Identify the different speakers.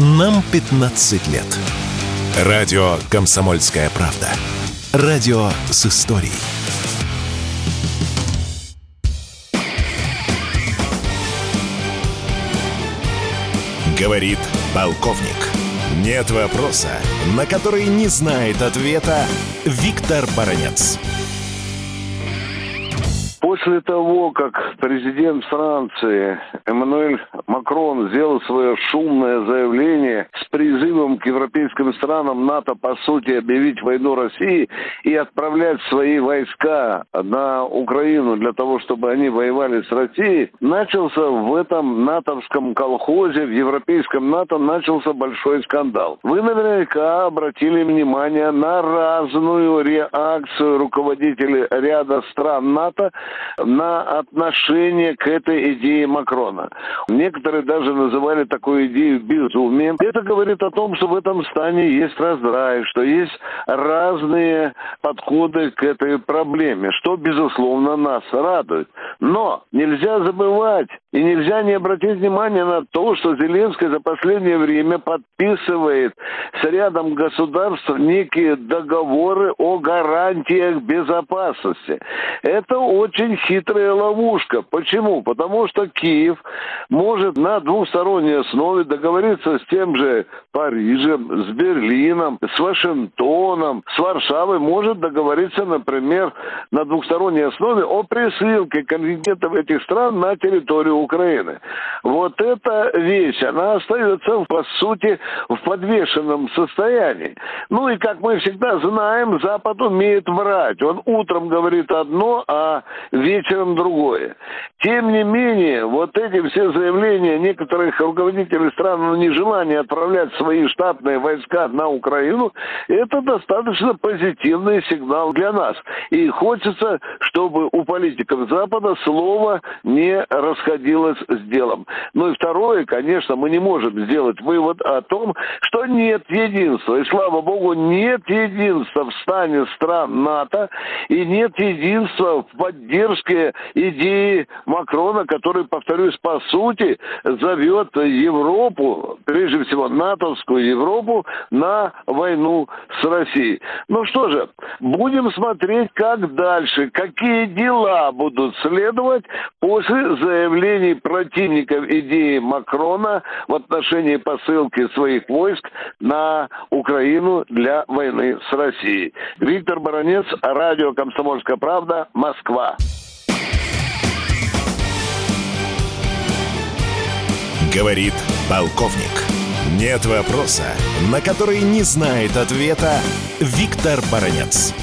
Speaker 1: Нам 15 лет. Радио «Комсомольская правда». Радио с историей. Говорит полковник. Нет вопроса, на который не знает ответа Виктор Баранец.
Speaker 2: После того, как президент Франции Эммануэль Макрон сделал свое шумное заявление с призывом к европейским странам НАТО, по сути, объявить войну России и отправлять свои войска на Украину для того, чтобы они воевали с Россией, начался в этом натовском колхозе, в европейском НАТО, начался большой скандал. Вы наверняка обратили внимание на разную реакцию руководителей ряда стран НАТО на отношение к этой идее Макрона. Некоторые даже называли такую идею безумием. Это говорит о том, что в этом стане есть раздрай, что есть разные подходы к этой проблеме, что, безусловно, нас радует. Но нельзя забывать и нельзя не обратить внимание на то, что Зеленский за последнее время подписывает с рядом государств некие договоры о гарантиях безопасности. Это очень хитрая ловушка. Почему? Потому что Киев может на двусторонней основе договориться с тем же Парижем, с Берлином, с Вашингтоном, с Варшавой, может договориться, например, на двухсторонней основе о присылке контингентов этих стран на территорию Украины. Вот эта вещь, она остается, по сути, в подвешенном состоянии. Ну и, как мы всегда знаем, Запад умеет врать. Он утром говорит одно, а вечером другое. Тем не менее, вот эти все заявления некоторых руководителей стран на нежелание отправлять свои штатные войска на Украину, это достаточно позитивный сигнал для нас. И хочется, чтобы у политиков Запада слово не расходилось с делом. Ну и второе, конечно, мы не можем сделать вывод о том, что нет единства. И слава богу, нет единства в стане стран НАТО и нет единства в поддержке идеи Макрона, который, повторюсь, по сути зовет Европу, прежде всего натовскую Европу, на войну с Россией. Ну что же, будем смотреть, как дальше, какие дела будут следовать после заявлений противников идеи Макрона в отношении посылки своих войск на Украину для войны с Россией. Виктор Баранец, радио «Комсомольская правда», Москва.
Speaker 1: Говорит полковник. Нет вопроса, на который не знает ответа Виктор Баранец.